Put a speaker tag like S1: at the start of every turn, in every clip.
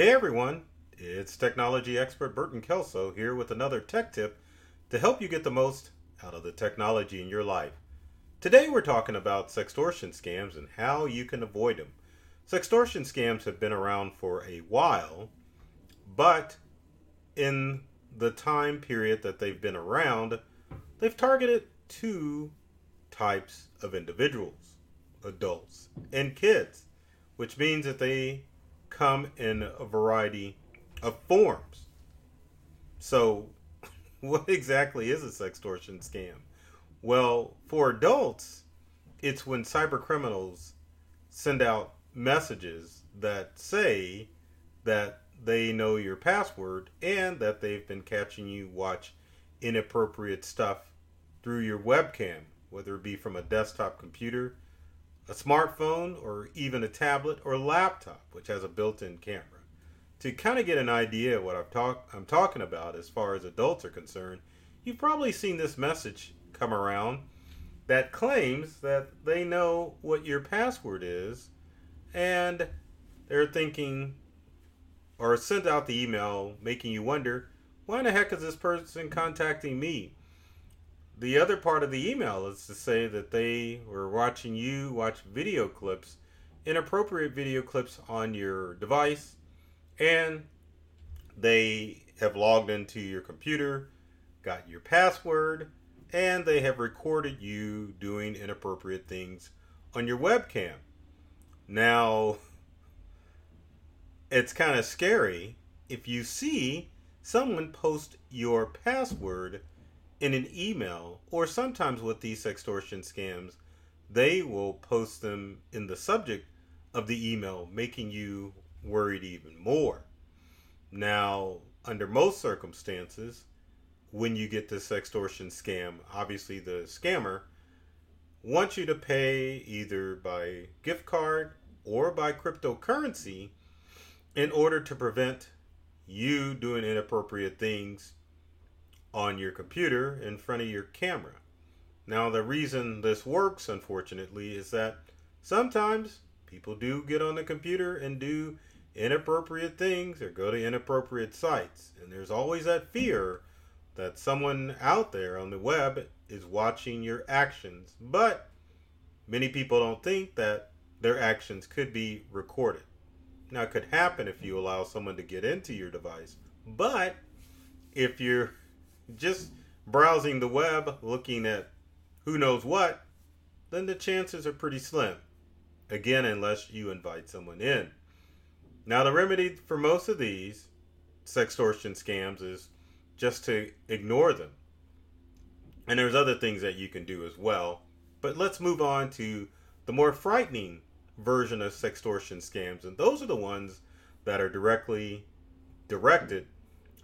S1: Hey everyone, it's technology expert Burton Kelso here with another tech tip to help you get the most out of the technology in your life. Today we're talking about sextortion scams and how you can avoid them. Sextortion scams have been around for a while, but in the time period that they've been around, they've targeted two types of individuals adults and kids, which means that they come in a variety of forms. So, what exactly is a sextortion scam? Well, for adults, it's when cyber criminals send out messages that say that they know your password and that they've been catching you watch inappropriate stuff through your webcam, whether it be from a desktop computer a smartphone, or even a tablet or laptop, which has a built-in camera. To kind of get an idea of what I'm, talk- I'm talking about as far as adults are concerned, you've probably seen this message come around that claims that they know what your password is and they're thinking or sent out the email making you wonder why the heck is this person contacting me? The other part of the email is to say that they were watching you watch video clips, inappropriate video clips on your device, and they have logged into your computer, got your password, and they have recorded you doing inappropriate things on your webcam. Now, it's kind of scary if you see someone post your password in an email, or sometimes with these extortion scams, they will post them in the subject of the email, making you worried even more. Now, under most circumstances, when you get this extortion scam, obviously the scammer wants you to pay either by gift card or by cryptocurrency in order to prevent you doing inappropriate things on your computer in front of your camera. Now, the reason this works, unfortunately, is that sometimes people do get on the computer and do inappropriate things or go to inappropriate sites. And there's always that fear that someone out there on the web is watching your actions. But many people don't think that their actions could be recorded. Now, it could happen if you allow someone to get into your device. But if you're just browsing the web looking at who knows what, then the chances are pretty slim. Again, unless you invite someone in. Now, the remedy for most of these sextortion scams is just to ignore them. And there's other things that you can do as well. But let's move on to the more frightening version of sextortion scams. And those are the ones that are directly directed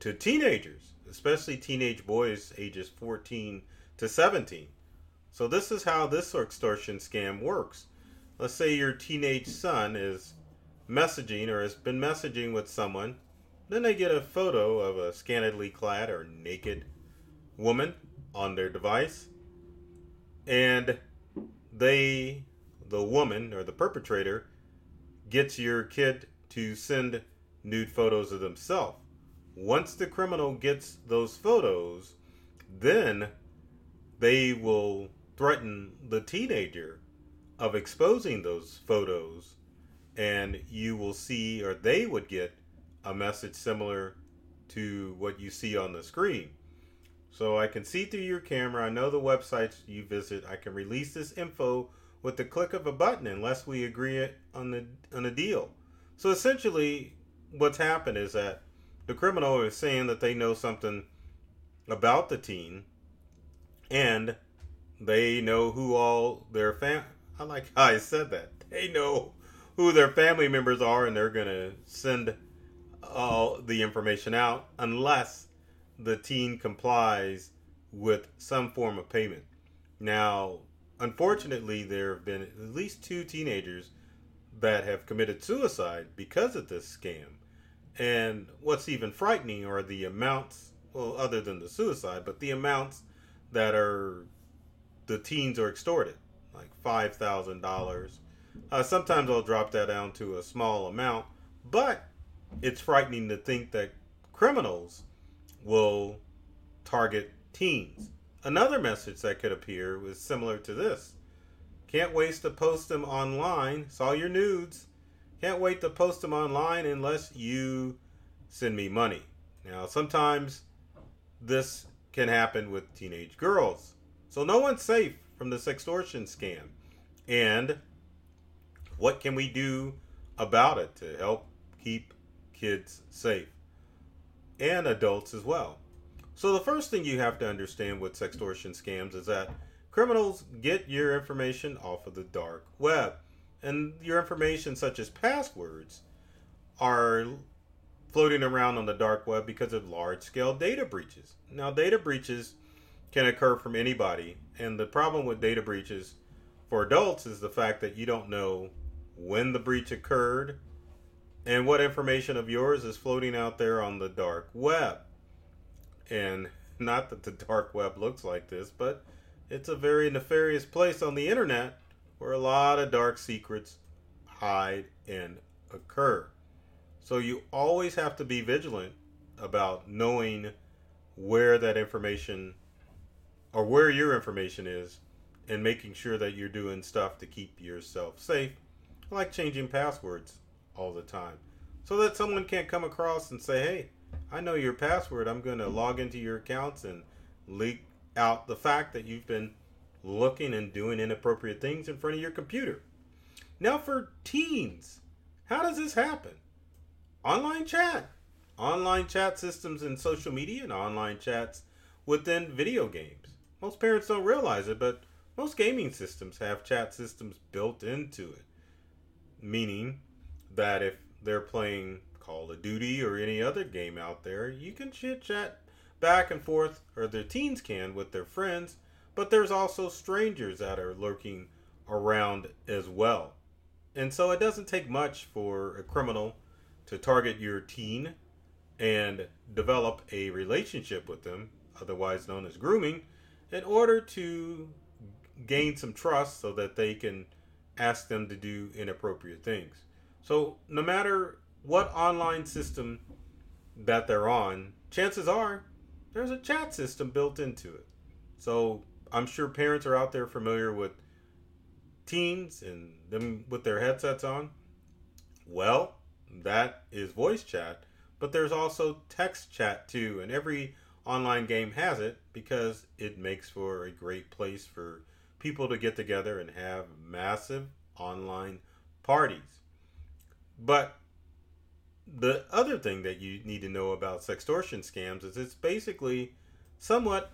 S1: to teenagers especially teenage boys ages 14 to 17. So this is how this extortion scam works. Let's say your teenage son is messaging or has been messaging with someone, then they get a photo of a scantily clad or naked woman on their device, and they, the woman or the perpetrator, gets your kid to send nude photos of themselves. Once the criminal gets those photos, then they will threaten the teenager of exposing those photos and you will see or they would get a message similar to what you see on the screen. So I can see through your camera, I know the websites you visit, I can release this info with the click of a button unless we agree on the on a deal. So essentially what's happened is that the criminal is saying that they know something about the teen and they know who all their fam I like how I said that. They know who their family members are and they're going to send all the information out unless the teen complies with some form of payment. Now, unfortunately, there have been at least two teenagers that have committed suicide because of this scam. And what's even frightening are the amounts, well, other than the suicide, but the amounts that are the teens are extorted, like five thousand uh, dollars. Sometimes I'll drop that down to a small amount, but it's frightening to think that criminals will target teens. Another message that could appear was similar to this. Can't wait to post them online. Saw your nudes. Can't wait to post them online unless you send me money. Now, sometimes this can happen with teenage girls. So no one's safe from this extortion scam. And what can we do about it to help keep kids safe? And adults as well. So the first thing you have to understand with sextortion scams is that criminals get your information off of the dark web. And your information such as passwords are floating around on the dark web because of large scale data breaches. Now, data breaches can occur from anybody, and the problem with data breaches for adults is the fact that you don't know when the breach occurred and what information of yours is floating out there on the dark web. And not that the dark web looks like this, but it's a very nefarious place on the internet where a lot of dark secrets hide and occur. So you always have to be vigilant about knowing where that information or where your information is and making sure that you're doing stuff to keep yourself safe, like changing passwords all the time. So that someone can't come across and say, hey, I know your password. I'm going to log into your accounts and leak out the fact that you've been looking and doing inappropriate things in front of your computer. Now, for teens, how does this happen? online chat, online chat systems in social media, and online chats within video games. Most parents don't realize it, but most gaming systems have chat systems built into it. Meaning that if they're playing Call of Duty or any other game out there, you can chit chat back and forth, or their teens can with their friends, but there's also strangers that are lurking around as well. And so it doesn't take much for a criminal to target your teen and develop a relationship with them, otherwise known as grooming, in order to gain some trust so that they can ask them to do inappropriate things. So, no matter what online system that they're on, chances are there's a chat system built into it. So, I'm sure parents are out there familiar with teens and them with their headsets on. Well, that is voice chat, but there's also text chat too, and every online game has it because it makes for a great place for people to get together and have massive online parties. But the other thing that you need to know about sextortion scams is it's basically somewhat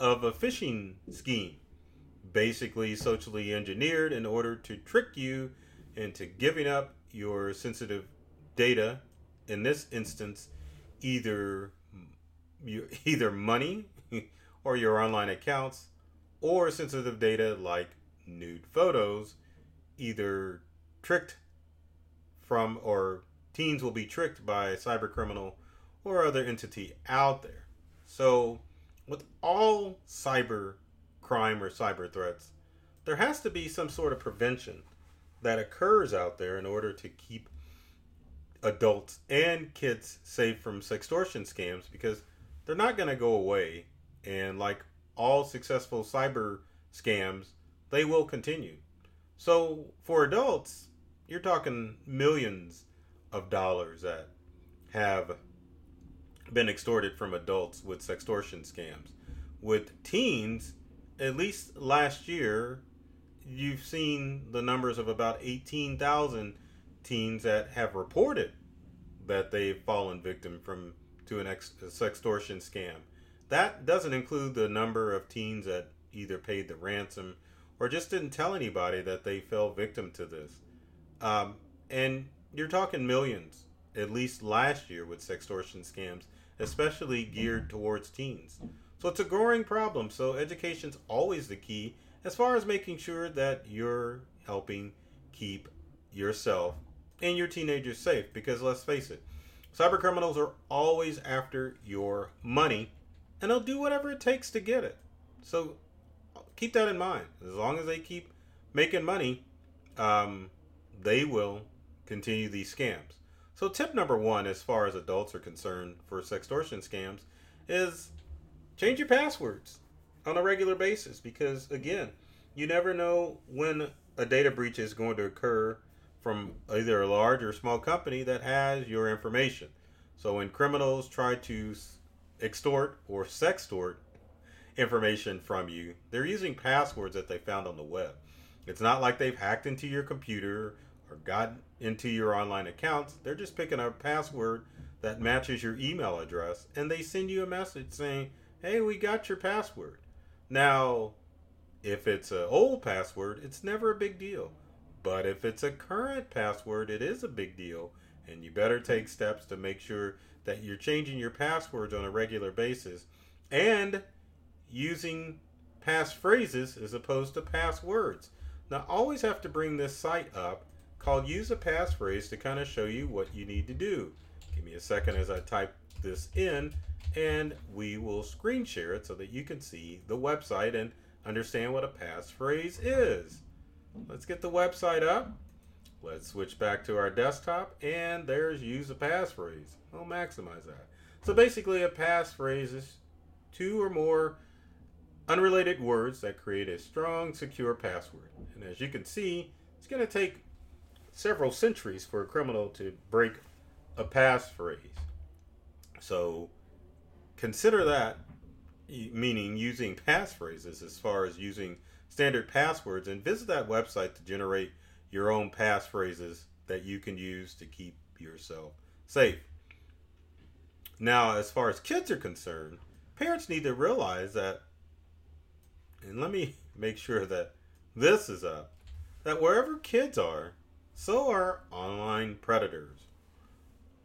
S1: of a phishing scheme, basically socially engineered in order to trick you into giving up your sensitive data, in this instance, either you, either money or your online accounts, or sensitive data like nude photos, either tricked from or teens will be tricked by a cyber criminal or other entity out there. So, with all cyber crime or cyber threats, there has to be some sort of prevention that occurs out there in order to keep adults and kids safe from sextortion scams because they're not going to go away. And like all successful cyber scams, they will continue. So for adults, you're talking millions of dollars that have been extorted from adults with sextortion scams. With teens, at least last year, you've seen the numbers of about 18,000 teens that have reported that they've fallen victim from to an ex- sextortion scam. That doesn't include the number of teens that either paid the ransom or just didn't tell anybody that they fell victim to this. Um, and you're talking millions, at least last year, with sextortion scams, especially geared towards teens. So it's a growing problem. So education's always the key as far as making sure that you're helping keep yourself and your teenagers safe because let's face it, cyber criminals are always after your money and they'll do whatever it takes to get it. So keep that in mind. As long as they keep making money, um, they will continue these scams. So, tip number one, as far as adults are concerned for sextortion scams, is change your passwords on a regular basis because, again, you never know when a data breach is going to occur from either a large or small company that has your information. So, when criminals try to extort or sextort information from you, they're using passwords that they found on the web. It's not like they've hacked into your computer or got into your online accounts. They're just picking a password that matches your email address and they send you a message saying, "Hey, we got your password." Now, if it's an old password, it's never a big deal. But if it's a current password, it is a big deal, and you better take steps to make sure that you're changing your passwords on a regular basis and using passphrases as opposed to passwords. Now, always have to bring this site up called Use a Passphrase to kind of show you what you need to do. Give me a second as I type this in, and we will screen share it so that you can see the website and understand what a passphrase is. Let's get the website up. Let's switch back to our desktop, and there's Use a Passphrase. I'll maximize that. So basically, a passphrase is two or more unrelated words that create a strong, secure password. And as you can see, it's going to take several centuries for a criminal to break a passphrase. So consider that, meaning using passphrases as far as using standard passwords, and visit that website to generate your own passphrases that you can use to keep yourself safe. Now, as far as kids are concerned, parents need to realize that and let me make sure that this is up, that wherever kids are, so are online predators.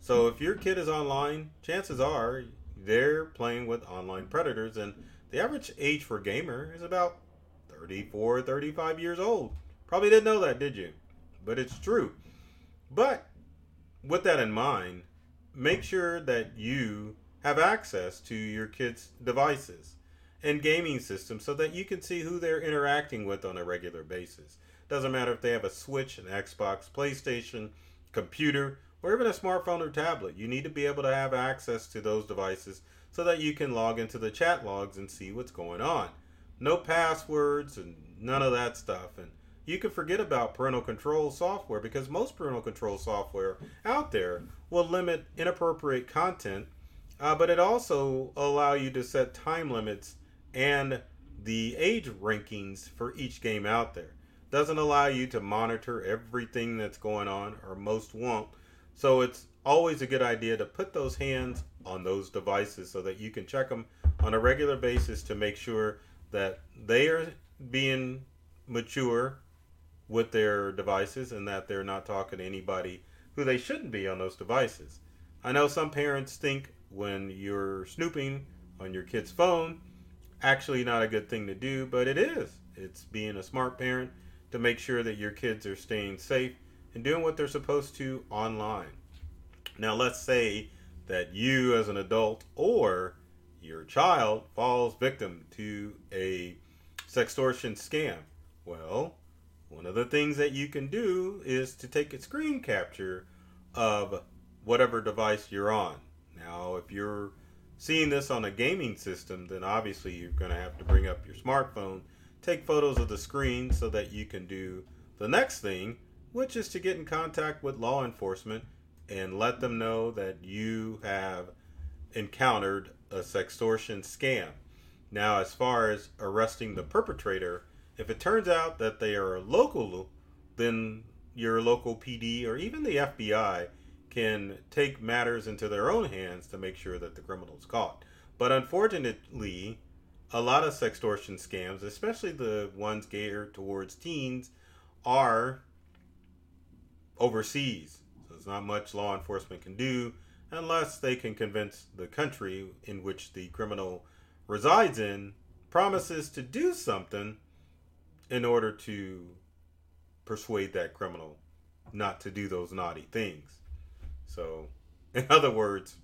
S1: So if your kid is online, chances are they're playing with online predators, and the average age for gamer is about 34, 35 years old. Probably didn't know that, did you? But it's true. But with that in mind, make sure that you have access to your kids' devices and gaming systems so that you can see who they're interacting with on a regular basis. Doesn't matter if they have a Switch, an Xbox, PlayStation, computer, or even a smartphone or tablet. You need to be able to have access to those devices so that you can log into the chat logs and see what's going on. No passwords and none of that stuff. And you can forget about parental control software because most parental control software out there will limit inappropriate content, uh, but it also allow you to set time limits and the age rankings for each game out there. Doesn't allow you to monitor everything that's going on, or most won't. So it's always a good idea to put those hands on those devices so that you can check them on a regular basis to make sure that they are being mature with their devices and that they're not talking to anybody who they shouldn't be on those devices. I know some parents think when you're snooping on your kid's phone actually not a good thing to do, but it is. It's being a smart parent to make sure that your kids are staying safe and doing what they're supposed to online. Now, let's say that you, as an adult or your child, falls victim to a sextortion scam. Well, one of the things that you can do is to take a screen capture of whatever device you're on. Now, if you're seeing this on a gaming system, then obviously you're going to have to bring up your smartphone, take photos of the screen so that you can do the next thing, which is to get in contact with law enforcement and let them know that you have encountered a sextortion scam. Now, as far as arresting the perpetrator, if it turns out that they are local, then your local PD or even the FBI can take matters into their own hands to make sure that the criminal is caught. But unfortunately, a lot of sextortion scams, especially the ones geared towards teens, are overseas. So there's not much law enforcement can do unless they can convince the country in which the criminal resides in promises to do something in order to persuade that criminal not to do those naughty things. So, in other words,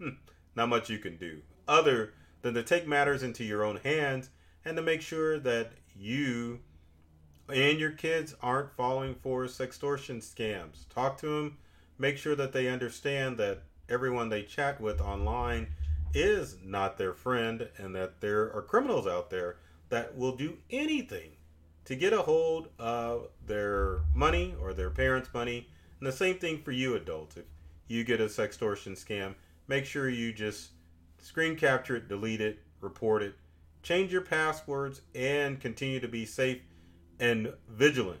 S1: not much you can do other than to take matters into your own hands and to make sure that you and your kids aren't falling for sextortion scams. Talk to them, make sure that they understand that everyone they chat with online is not their friend and that there are criminals out there that will do anything to get a hold of their money or their parents' money. And the same thing for you adults. If you get a sextortion scam, make sure you just screen capture it, delete it, report it, change your passwords, and continue to be safe and vigilant.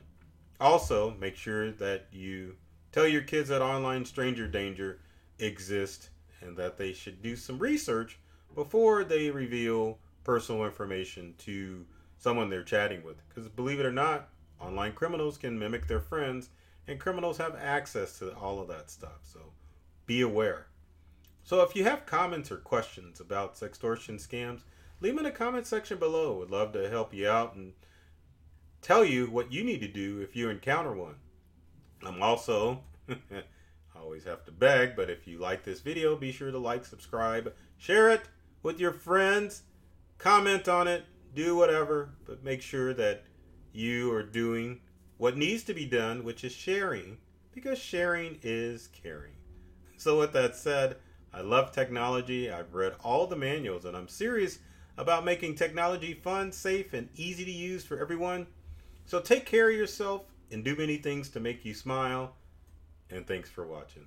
S1: Also, make sure that you tell your kids that online stranger danger exists and that they should do some research before they reveal personal information to someone they're chatting with. Because believe it or not, online criminals can mimic their friends, and criminals have access to all of that stuff. So be aware. So if you have comments or questions about sextortion scams, leave them in the comment section below. Would love to help you out and tell you what you need to do if you encounter one. I'm also I always have to beg, but if you like this video, be sure to like, subscribe, share it with your friends, comment on it, do whatever, but make sure that you are doing what needs to be done, which is sharing, because sharing is caring. So, with that said, I love technology. I've read all the manuals, and I'm serious about making technology fun, safe, and easy to use for everyone. So, take care of yourself and do many things to make you smile and thanks for watching.